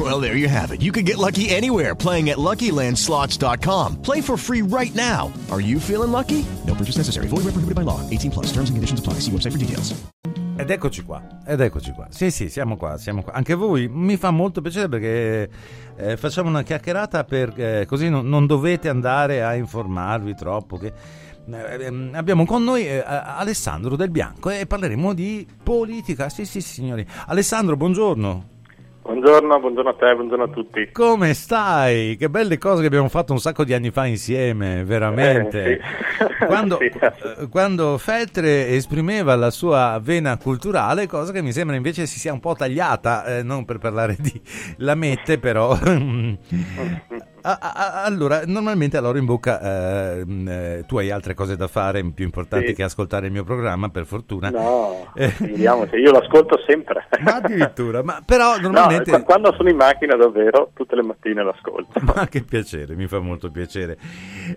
Well, there you have it. You can get lucky anywhere playing at LuckyLandSlots.com. Play for free right now. Are you feeling lucky? No purchase necessary. Void where prohibited by law. 18 plus. Terms and conditions apply. See website for details. Ed eccoci qua, ed eccoci qua. Sì, sì, siamo qua, siamo qua. Anche voi mi fa molto piacere perché eh, facciamo una chiacchierata per eh, così non, non, dovete andare a informarvi troppo. Che, eh, ehm, abbiamo con noi eh, Alessandro Del Bianco e parleremo di politica. Sì, sì, signori. Alessandro, buongiorno. Buongiorno, buongiorno a te, buongiorno a tutti. Come stai? Che belle cose che abbiamo fatto un sacco di anni fa insieme, veramente. Eh, sì. quando, sì. eh, quando, Feltre esprimeva la sua vena culturale, cosa che mi sembra invece si sia un po' tagliata, eh, non per parlare di lamette, però. allora, normalmente a loro in bocca eh, eh, tu hai altre cose da fare più importanti Sì. che ascoltare il mio programma, per fortuna. No, Eh. vediamoci, io l'ascolto sempre. Ma addirittura, ma però No, normalmente... qu- quando sono in macchina davvero, tutte le mattine l'ascolto. Ma che piacere, mi fa molto piacere.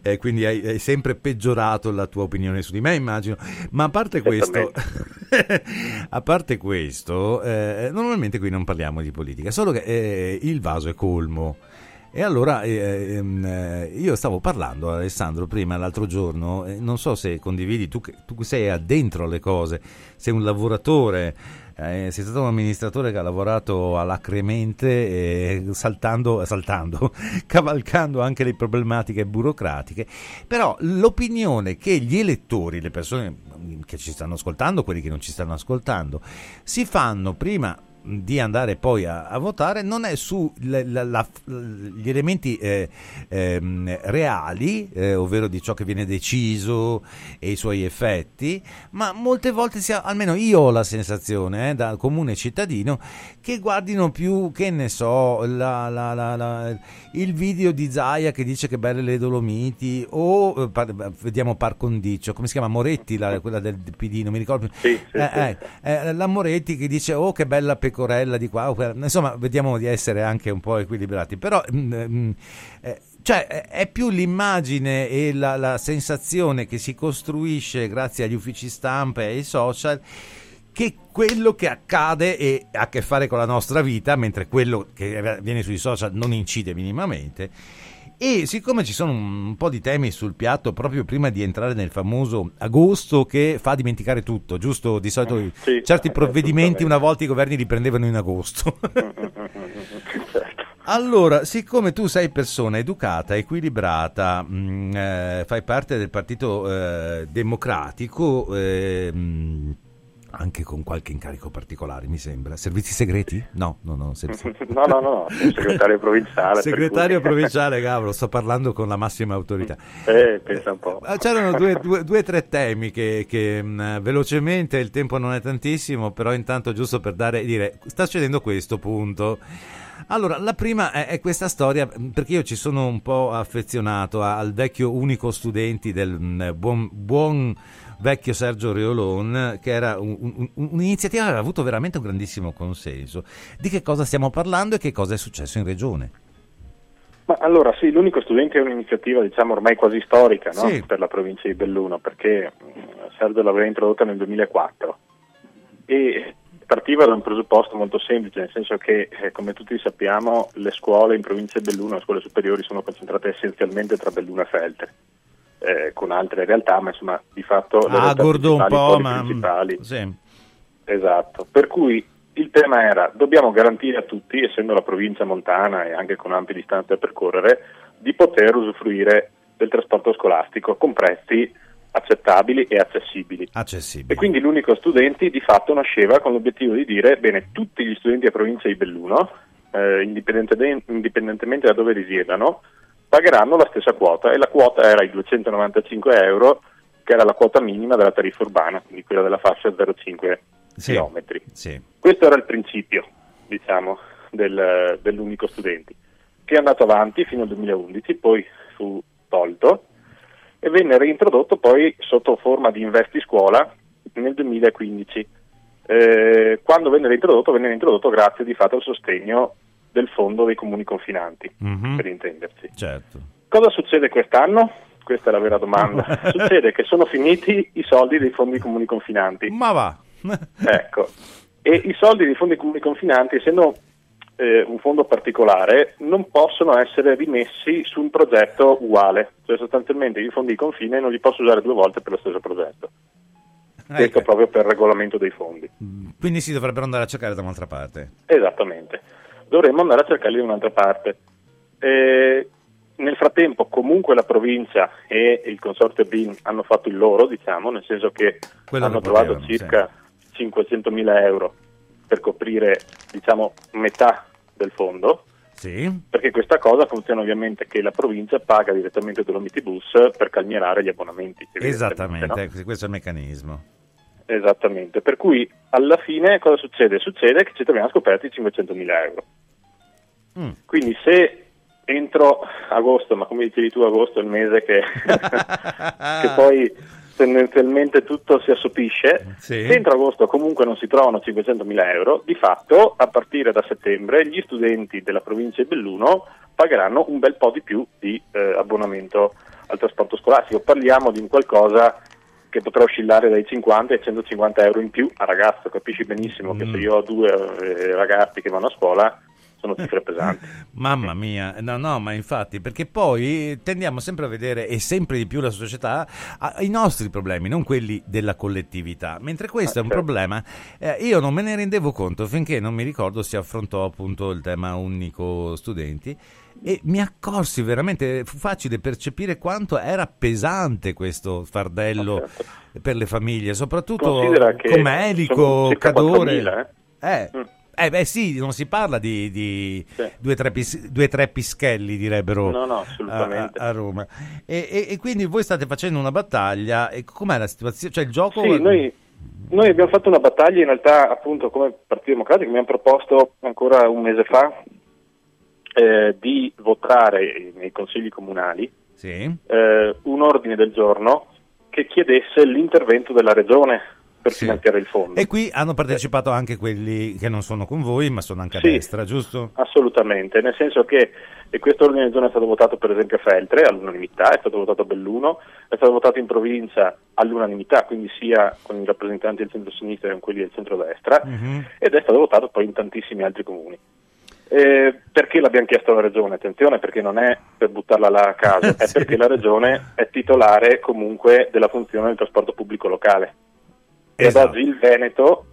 Eh, quindi hai, hai sempre peggiorato la tua opinione su di me, immagino. Ma a parte questo, a parte questo, eh, normalmente qui non parliamo di politica, solo che eh, il vaso è colmo. E allora eh, ehm, eh, io stavo parlando Alessandro prima l'altro giorno, eh, non so se condividi, tu, tu sei addentro alle cose, sei un lavoratore, eh, sei stato un amministratore che ha lavorato alacremente, saltando, saltando, cavalcando anche le problematiche burocratiche, però l'opinione che gli elettori, le persone che ci stanno ascoltando, quelli che non ci stanno ascoltando, si fanno prima di andare poi a, a votare non è su la- la- la- gli elementi eh, ehm, reali, eh, ovvero di ciò che viene deciso e i suoi effetti, ma molte volte, si ha- almeno io ho la sensazione, eh, da comune cittadino, che guardino più, che ne so, la- la- la- il video di Zaia che dice che belle le Dolomiti, o eh, par- vediamo par condicio, come si chiama? Moretti, la- quella del PD, non mi ricordo più. Sì, sì, Eh, sì. eh, eh, la Moretti che dice oh che bella pecorella di qua, insomma vediamo di essere anche un po' equilibrati, però mm, mm, eh, cioè, è- più l'immagine e la, la sensazione che si costruisce grazie agli uffici stampa e ai social che quello che accade e ha a che fare con la nostra vita, mentre quello che avviene sui social non incide minimamente. E siccome ci sono un po' di temi sul piatto proprio prima di entrare nel famoso agosto che fa dimenticare tutto, giusto? Di solito Sì, certi eh, provvedimenti una volta i governi li prendevano in agosto. certo. Allora, siccome tu sei persona educata, equilibrata, mh, eh, fai parte del Partito eh, Democratico, eh, mh, anche con qualche incarico particolare, mi sembra. Servizi segreti? No, no, no. servizi- No, no, no, segretario provinciale. Segretario provinciale, cavolo, sto parlando con la massima autorità. Eh, pensa un po'. Ah, C'erano due, o tre temi che, che, mh, velocemente, il tempo non è tantissimo, però intanto giusto per dare, dire, sta succedendo questo, punto. Allora, la prima è, è questa storia, mh, perché io ci sono un po' affezionato al vecchio unico studenti del mh, buon, buon vecchio Sergio Reolon, che era un- un- un- un'iniziativa che aveva avuto veramente un grandissimo consenso. Di che cosa stiamo parlando e che cosa è successo in regione? Ma allora sì, l'unico studente è un'iniziativa diciamo ormai quasi storica no? Sì. per la provincia di Belluno perché mh, Sergio l'aveva introdotta nel 2004 e partiva da un presupposto molto semplice, nel senso che eh, come tutti sappiamo le scuole in provincia di Belluno, le scuole superiori sono concentrate essenzialmente tra Belluno e Feltre. Eh, con altre realtà, ma insomma di fatto le Ah, realtà gordo un principali, po', ma... principali. Sì. Esatto, per cui il tema era dobbiamo garantire a tutti, essendo la provincia montana e anche con ampie distanze da percorrere, di poter usufruire del trasporto scolastico con prezzi accettabili e accessibili. Accessibile. E quindi l'unico studenti di fatto nasceva con l'obiettivo di dire bene, tutti gli studenti della provincia di Belluno, eh, indipendente- indipendentemente da dove risiedano, pagheranno la stessa quota e la quota era i 295 euro che era la quota minima della tariffa urbana, quindi quella della fascia 0,5 Sì. chilometri. Sì. Questo era il principio, diciamo, del- dell'unico studenti, che è andato avanti fino al 2011, poi fu tolto e venne reintrodotto poi sotto forma di investi scuola nel 2015. Eh, quando venne introdotto, venne introdotto grazie di fatto al sostegno del fondo dei comuni confinanti, Mhm. per intendersi. Certo. Cosa succede quest'anno? Questa è la vera domanda. succede che sono finiti i soldi dei fondi comuni confinanti. Ma va. Ecco, e i soldi dei fondi comuni confinanti, essendo eh, un fondo particolare, non possono essere rimessi su un progetto uguale, cioè sostanzialmente i fondi di confine non li posso usare due volte per lo stesso progetto. Questo Ecco. proprio per regolamento dei fondi. Quindi si dovrebbero andare a cercare da un'altra parte. Esattamente. Dovremmo andare a cercarli da un'altra parte. Eh, nel frattempo comunque la provincia e il consorzio BIN hanno fatto il loro, diciamo, nel senso che Quello hanno trovato potevano, circa 500.000 euro per coprire, diciamo, metà del fondo, Sì. perché questa cosa funziona ovviamente che la provincia paga direttamente Dolomiti Bus per calmierare gli abbonamenti. Esattamente, no? questo è il meccanismo. Esattamente, per cui alla fine cosa succede? Succede che ci troviamo scoperti 500.000 euro. Mm. Quindi se entro agosto, ma come dicevi tu agosto è il mese che, che poi tendenzialmente tutto si assopisce, Sì. se entro agosto comunque non si trovano 500.000 euro, di fatto a partire da settembre gli studenti della provincia di Belluno pagheranno un bel po' di più di eh, abbonamento al trasporto scolastico. Parliamo di un qualcosa che potrà oscillare dai 50 ai 150 euro in più a ragazzo, capisci benissimo che se io ho due eh, ragazzi che vanno a scuola sono cifre pesanti. Mamma mia, no, no, ma infatti, perché poi tendiamo sempre a vedere e sempre di più la società i nostri problemi, non quelli della collettività. Mentre questo Ah, è un certo. problema, eh, io non me ne rendevo conto finché non mi ricordo si affrontò appunto il tema unico studenti e mi accorsi veramente, fu facile percepire quanto era pesante questo fardello Ah, certo. per le famiglie, soprattutto Comelico, Cadore. 4.000, Eh. Mm. Eh beh sì, non si parla di, di Sì. due, tre pis- due, tre pischelli direbbero No, no, a, assolutamente. a- a Roma. E, e- e quindi voi state facendo una battaglia, e com'è la situazione? Cioè il gioco... Sì, noi, noi abbiamo fatto una battaglia in realtà appunto come Partito Democratico, abbiamo proposto ancora un mese fa eh, di votare nei consigli comunali Sì, eh, un ordine del giorno che chiedesse l'intervento della regione per Sì. finanziare il fondo. e qui hanno partecipato anche quelli che non sono con voi, ma sono anche a Sì. destra, giusto? Assolutamente, nel senso che e questo ordine del giorno è stato votato per esempio a Feltre all'unanimità, è stato votato a Belluno, è stato votato in provincia all'unanimità, quindi sia con i rappresentanti del centro-sinistra che con quelli del centro-destra, Mhm. ed è stato votato poi in tantissimi altri comuni. Eh, perché l'abbiamo chiesto alla Regione? Attenzione, perché non è per buttarla là a caso, è perché la Regione è titolare comunque della funzione del trasporto pubblico locale. E Esatto. ad oggi il Veneto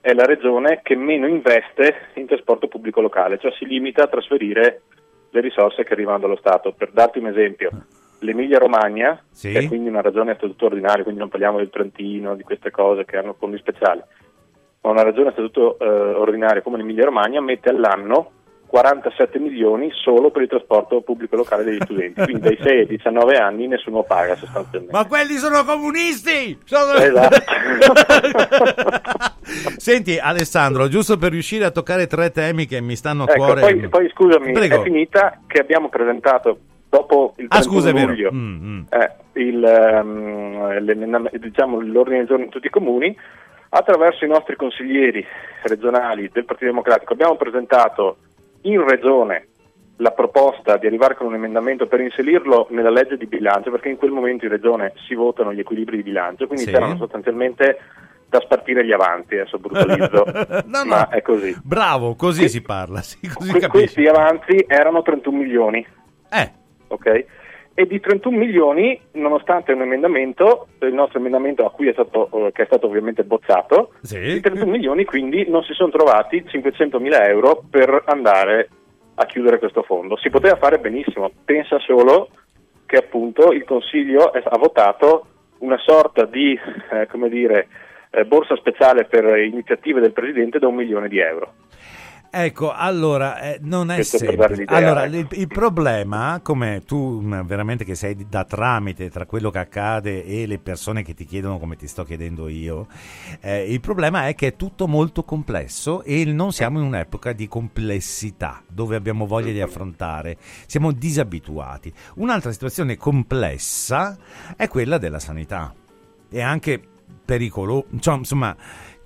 è la regione che meno investe in trasporto pubblico locale, cioè si limita a trasferire le risorse che arrivano dallo Stato. Per darti un esempio, l'Emilia Romagna, Sì. che è quindi una regione a statuto ordinario, quindi non parliamo del Trentino, di queste cose che hanno fondi speciali, ma una regione a statuto eh, ordinario come l'Emilia Romagna mette all'anno 47 milioni solo per il trasporto pubblico locale degli studenti, quindi dai 6 ai 19 anni nessuno paga sostanzialmente. Ma quelli sono comunisti! Sono- Esatto. Senti Alessandro, giusto per riuscire a toccare tre temi che mi stanno a Ecco, cuore... poi, poi scusami, Prego. è finita che abbiamo presentato dopo il 31 Ah luglio Mm, mm. eh, il, l'emendam- diciamo, l'ordine del giorno in tutti i comuni, attraverso i nostri consiglieri regionali del Partito Democratico abbiamo presentato in regione la proposta di arrivare con un emendamento per inserirlo nella legge di bilancio, perché in quel momento in regione si votano gli equilibri di bilancio, quindi Sì. c'erano sostanzialmente da spartire gli avanti, adesso brutalizzo, No, no. ma è così. Bravo, così Que- si parla, sì, così Que- questi avanzi erano 31 milioni, Eh, ok? E di 31 milioni, nonostante un emendamento, il nostro emendamento a cui è stato, eh, che è stato ovviamente bocciato, Sì. di 31 milioni quindi non si sono trovati 500 mila euro per andare a chiudere questo fondo. Si poteva fare benissimo, pensa solo che appunto il Consiglio ha votato una sorta di, eh, come dire, eh, borsa speciale per iniziative del Presidente da un milione di euro. Ecco, allora, eh, non è semplice. Allora, ecco. il, il problema, come tu mh, veramente che sei da tramite tra quello che accade e le persone che ti chiedono come ti sto chiedendo io, eh, il problema è che è tutto molto complesso e non siamo in un'epoca di complessità dove abbiamo voglia di affrontare, siamo disabituati. Un'altra situazione complessa è quella della sanità e anche pericolosa, insomma,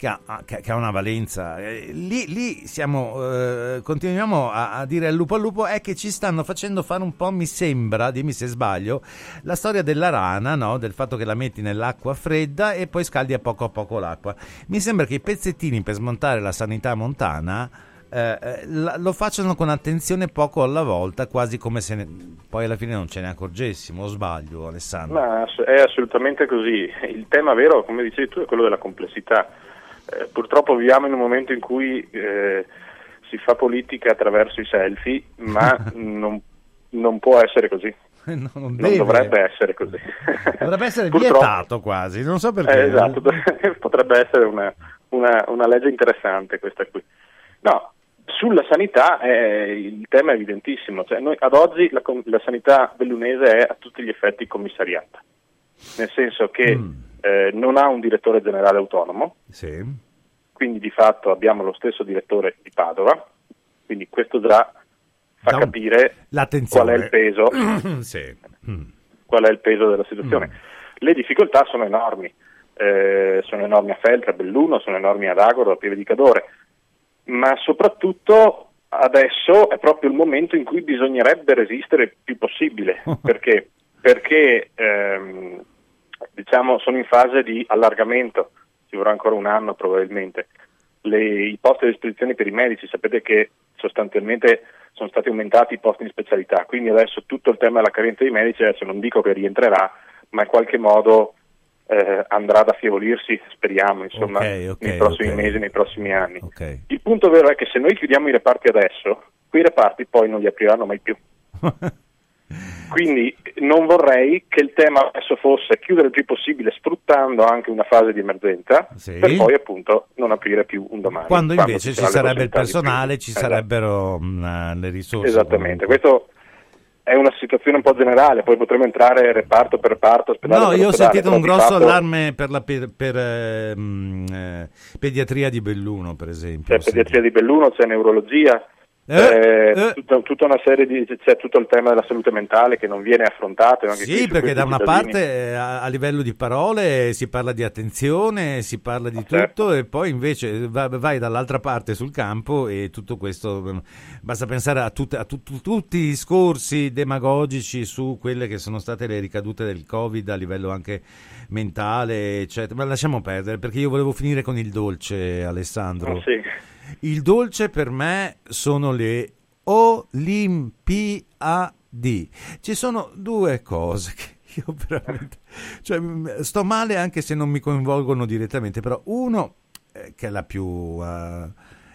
che ha, che, che ha una valenza. Eh, lì, lì siamo, eh, continuiamo a, a, dire al lupo al lupo, è che ci stanno facendo fare un po', mi sembra, dimmi se sbaglio, la storia della rana, no? del fatto che la metti nell'acqua fredda e poi scaldi a poco a poco l'acqua. Mi sembra che i pezzettini per smontare la sanità montana eh, eh lo facciano con attenzione poco alla volta, quasi come se ne... poi alla fine non ce ne accorgessimo, o sbaglio Alessandro? Ma è assolutamente così. Il tema vero, come dicevi tu, è quello della complessità. Eh, purtroppo viviamo in un momento in cui eh, si fa politica attraverso i selfie, ma non, non può essere così. No, non, non dovrebbe essere così. Dovrebbe essere vietato quasi, non so perché. Eh, esatto, potrebbe essere una, una, una legge interessante questa qui. No, sulla sanità eh, il tema è evidentissimo, cioè, noi, ad oggi la, la, sanità bellunese è a tutti gli effetti commissariata, nel senso che mm. Eh, non ha un direttore generale autonomo, sì. quindi di fatto abbiamo lo stesso direttore di Padova, quindi questo già fa un... capire qual è il peso, sì. mm. qual è il peso della situazione. Mm. Le difficoltà sono enormi, eh, sono enormi a Feltre, a Belluno, sono enormi ad Agoro, a Pieve di Cadore ma soprattutto adesso è proprio il momento in cui bisognerebbe resistere il più possibile. Perché? Perché ehm, diciamo, sono in fase di allargamento, ci vorrà ancora un anno probabilmente. Le, I posti a disposizione per i medici, sapete che sostanzialmente sono stati aumentati i posti in specialità, quindi adesso tutto il tema della carenza dei medici, adesso non dico che rientrerà, ma in qualche modo eh, andrà ad affievolirsi, speriamo, insomma, okay, okay, nei prossimi okay. mesi, nei prossimi anni. Il punto vero è che se noi chiudiamo i reparti adesso, quei reparti poi non li apriranno mai più. Quindi non vorrei che il tema adesso fosse chiudere il più possibile sfruttando anche una fase di emergenza sì. per poi appunto non aprire più un domani. Quando invece ci sarebbe il personale, ci esatto. sarebbero mh, mm, le risorse. Esattamente, questo è una situazione un po' generale, poi potremo entrare reparto per reparto. No, io ho sentito un grosso fatto... allarme per la per, per, eh, eh, pediatria di Belluno, per esempio. C'è pediatria di Belluno, c'è neurologia, eh, eh, eh. Tutta, tutta, una serie di c'è tutto il tema della salute mentale che non viene affrontato sì perché da una cittadini. parte a, a, livello di parole si parla di attenzione si parla di certo. tutto e poi invece va, vai dall'altra parte sul campo e tutto questo mm, basta pensare a, tut, a tut, tutti i discorsi demagogici su quelle che sono state le ricadute del covid a livello anche mentale eccetera ma lasciamo perdere perché io volevo finire con il dolce Alessandro oh, sì. Il dolce per me sono le Olimpiadi. Ci sono due cose che io veramente... Cioè, sto male anche se non mi coinvolgono direttamente, però uno, eh, che è la più... Uh,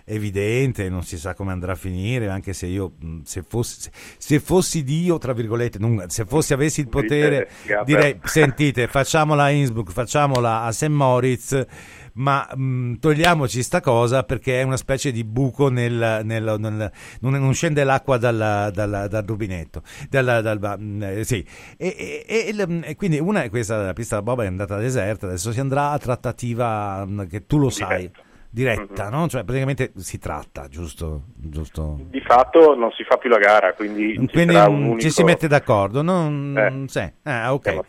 evidente, non si sa come andrà a finire, anche se io, se fossi, se fossi Dio, tra virgolette, non, se fossi, avessi il potere, direi, sentite, facciamola a Innsbruck, facciamola a St. Moritz, ma mh, mm, togliamoci sta cosa perché è una specie di buco nel, nel, nel non, non, scende l'acqua dal, dal, dal rubinetto dal, dal, mh, mm, eh, sì. e, e, e, e, quindi una è questa la pista da Boba è andata deserta adesso si andrà a trattativa mh, mm, che tu lo sai diretta, mm-hmm. no? Cioè praticamente si tratta, giusto? giusto? Di fatto non si fa più la gara, quindi, quindi ci, unico... ci, si mette d'accordo, non... eh. Sì. Ah, ok.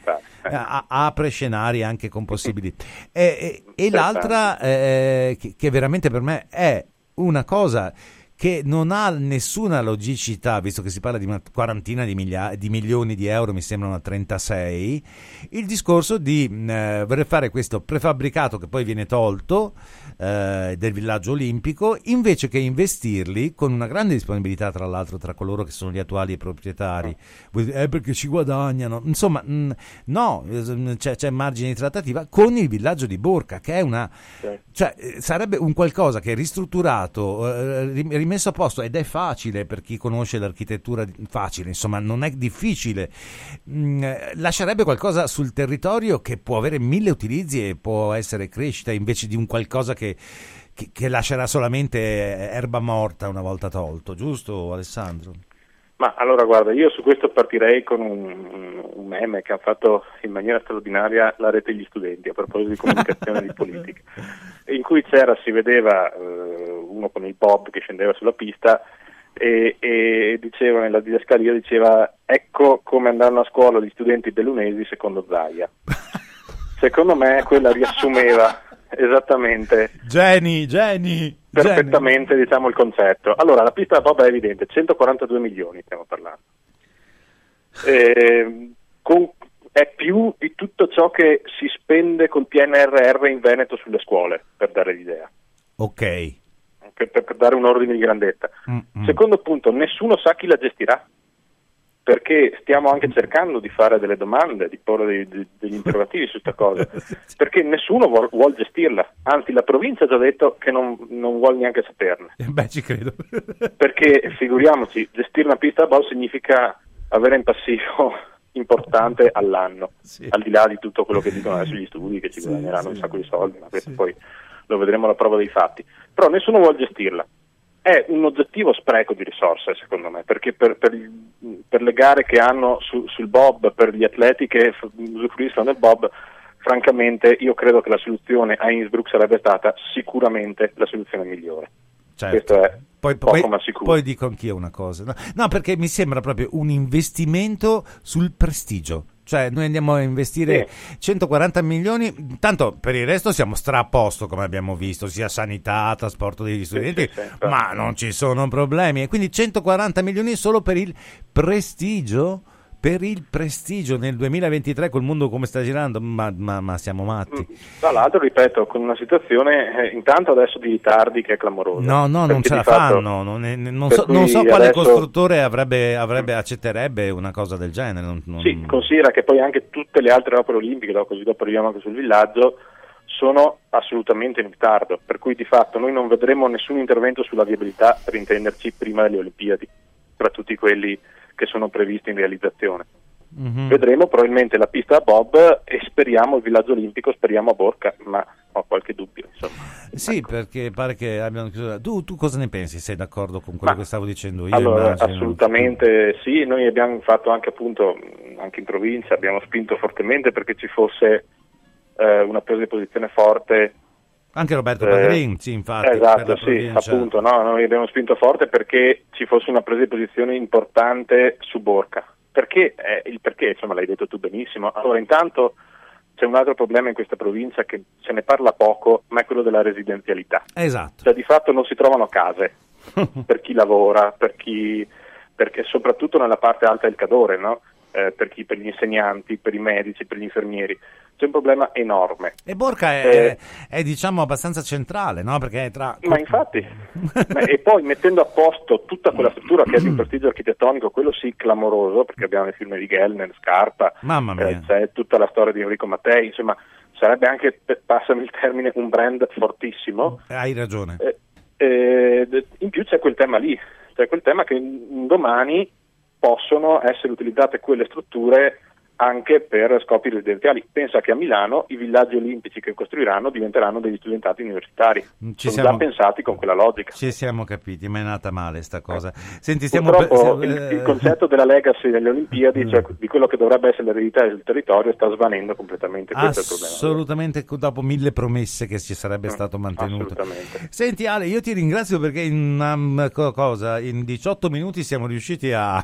Eh. apre scenari anche con possibili. E, e, e l'altra, eh, che, che veramente per me è una cosa che non ha nessuna logicità, visto che si parla di una quarantina di, miglia- di milioni di euro, mi sembrano 36, il discorso di eh, voler fare questo prefabbricato che poi viene tolto eh, del villaggio olimpico, invece che investirli con una grande disponibilità, tra l'altro, tra coloro che sono gli attuali proprietari, eh, perché ci guadagnano, insomma, mh, no, c'è, c'è, margine di trattativa con il villaggio di Borca, che è una, cioè, eh, sarebbe un qualcosa che è ristrutturato, eh, messo a posto ed è facile per chi conosce l'architettura, facile, insomma, non è difficile. Mm, lascerebbe qualcosa sul territorio che può avere mille utilizzi e può essere crescita invece di un qualcosa che, che, che lascerà solamente erba morta una volta tolto, giusto Alessandro? Ma allora guarda, io su questo partirei con un, un, meme che ha fatto in maniera straordinaria la rete degli studenti a proposito di comunicazione e di politica, in cui c'era, si vedeva eh, uno con il bob che scendeva sulla pista e, e diceva nella didascalia diceva ecco come andranno a scuola gli studenti bellunesi secondo Zaia. Secondo me quella riassumeva esattamente. Geni, geni. Perfettamente, geni. diciamo, il concetto. Allora, la pista da bob è evidente, 142 milioni stiamo parlando. Eh, con, è più di tutto ciò che si spende col PNRR in Veneto sulle scuole, per dare l'idea. Ok. Per, per dare un ordine di grandezza. Mm-hmm. Secondo punto, nessuno sa chi la gestirà perché stiamo anche cercando di fare delle domande, di porre dei, dei, degli interrogativi su questa cosa, perché nessuno vuole vuol gestirla, anzi la provincia ha già detto che non, non vuole neanche saperne. Beh, ci credo. perché figuriamoci, gestire una pista da ball significa avere in passivo importante all'anno, sì. al di là di tutto quello che dicono adesso gli studi, che ci sì, guadagneranno sì. un sacco di soldi, ma questo poi lo vedremo alla prova dei fatti. Però nessuno vuole gestirla è un oggettivo spreco di risorse, secondo me, perché per, per, per le gare che hanno su, sul Bob, per gli atleti che usufruiscono del Bob, francamente io credo che la soluzione a Innsbruck sarebbe stata sicuramente la soluzione migliore. Certo. Questo è poi, poi, poi, dico anch'io una cosa, no? no, perché mi sembra proprio un investimento sul prestigio. Cioè, noi andiamo a investire sì. 140 milioni, tanto per il resto siamo stra a posto, come abbiamo visto, sia sanità, trasporto degli studenti, sì, sì, ma non ci sono problemi. E quindi 140 milioni solo per il prestigio? Per il prestigio nel 2023 col mondo come sta girando, ma, ma, ma siamo matti. Mm, tra l'altro, ripeto, con una situazione eh, intanto adesso di ritardi che è clamorosa. No, no, non ce la fatto, fanno. Non, non, so, non so, quale adesso... costruttore avrebbe, avrebbe, accetterebbe una cosa del genere. Non, sì, considera che poi anche tutte le altre opere olimpiche, così dopo arriviamo anche sul villaggio, sono assolutamente in ritardo, per cui di fatto noi non vedremo nessun intervento sulla viabilità per intenderci prima delle Olimpiadi, tra tutti quelli che sono previsti in realizzazione. Mm-hmm. Vedremo probabilmente la pista a Bob e speriamo il villaggio olimpico, speriamo a Borca, ma ho qualche dubbio. Insomma. Sì, ecco. perché pare che abbiano chiuso. Tu, tu, cosa ne pensi? Sei d'accordo con quello ma, che stavo dicendo io? Allora, assolutamente sì, noi abbiamo fatto anche appunto, anche in provincia, abbiamo spinto fortemente perché ci fosse eh, una presa di posizione forte anche Roberto Padrin, eh, sì, infatti. Esatto, sì, appunto, no? noi abbiamo spinto forte perché ci fosse una presa di posizione importante su Borca. Perché? Eh, il perché, insomma, l'hai detto tu benissimo. Allora, intanto c'è un altro problema in questa provincia che se ne parla poco, ma è quello della residenzialità. Esatto. Cioè, di fatto non si trovano case per chi lavora, per chi, perché soprattutto nella parte alta del Cadore, no? Eh, per, chi, per gli insegnanti, per i medici, per gli infermieri c'è un problema enorme. E Borca è, eh, è, diciamo abbastanza centrale, no? Perché tra... Ma infatti, e poi mettendo a posto tutta quella struttura che è di un prestigio architettonico, quello sì clamoroso, perché abbiamo i film di Gellner, Scarpa, Mamma mia. Eh, c'è tutta la storia di Enrico Mattei, insomma sarebbe anche, passami il termine, un brand fortissimo. Hai ragione. Eh, eh in più c'è quel tema lì, c'è quel tema che domani possono essere utilizzate quelle strutture anche per scopi residenziali. Pensa che a Milano i villaggi olimpici che costruiranno diventeranno degli studentati universitari. Ci Sono siamo, già pensati con quella logica. Ci siamo capiti, ma è nata male sta cosa. Senti, stiamo Purtroppo per... il, il, concetto della legacy delle Olimpiadi, cioè di quello che dovrebbe essere l'eredità del territorio, sta svanendo completamente. Questo Assolutamente, dopo mille promesse che ci sarebbe mm, stato mantenuto. Senti Ale, io ti ringrazio perché in, um, cosa, in 18 minuti siamo riusciti a,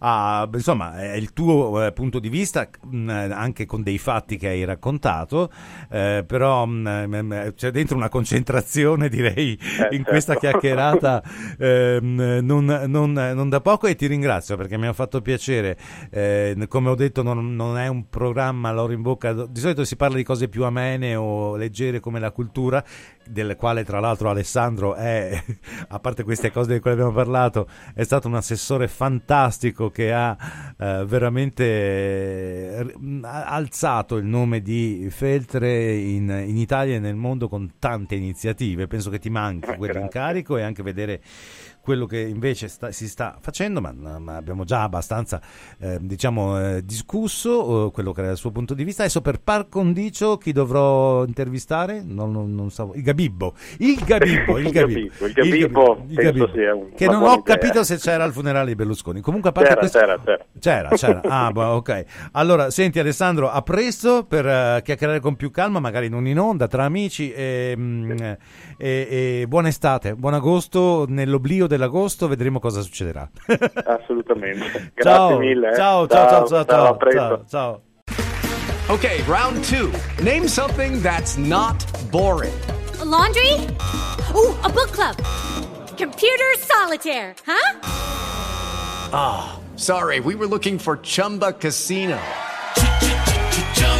a insomma, è il tuo eh, punto di vista vista mh, anche con dei fatti che hai raccontato, eh, però mh, c'è dentro una concentrazione direi eh, in questa certo. chiacchierata eh, non, non, non, da poco e ti ringrazio perché mi ha fatto piacere, eh, come ho detto non, non, è un programma l'oro in bocca, di solito si parla di cose più amene o leggere come la cultura, del quale tra l'altro Alessandro è, a parte queste cose di cui abbiamo parlato, è stato un assessore fantastico che ha eh, veramente eh, alzato il nome di Feltre in, in, Italia e nel mondo con tante iniziative. Penso che ti manchi eh, quell'incarico e anche vedere quello che invece sta, si sta facendo, ma, ma abbiamo già abbastanza eh, diciamo, eh, discusso eh, quello che era il suo punto di vista. Adesso per par condicio chi dovrò intervistare? Non, non, non so. Il Gabibbo. Il Gabibbo. Il Gabibbo. il Gabibbo, il Gabibbo, un, che non ho idea. capito se c'era al funerale di Berlusconi. Comunque a parte c'era, questo... c'era, c'era. C'era, c'era. Ah, boh, ok. Allora, senti Alessandro, a presto per uh, chiacchierare con più calma, magari non in onda, tra amici e, mm, e, e buona estate, buon agosto nell'oblio dell'agosto, vedremo cosa succederà. Assolutamente. Grazie ciao, mille. Eh. Ciao, ciao, ciao, ciao, ciao, ciao, ciao. Okay, round two. Name something that's not boring. A laundry? Ooh, a book club. Computer solitaire, huh? Ah, oh, sorry, we were looking for Chumba Casino.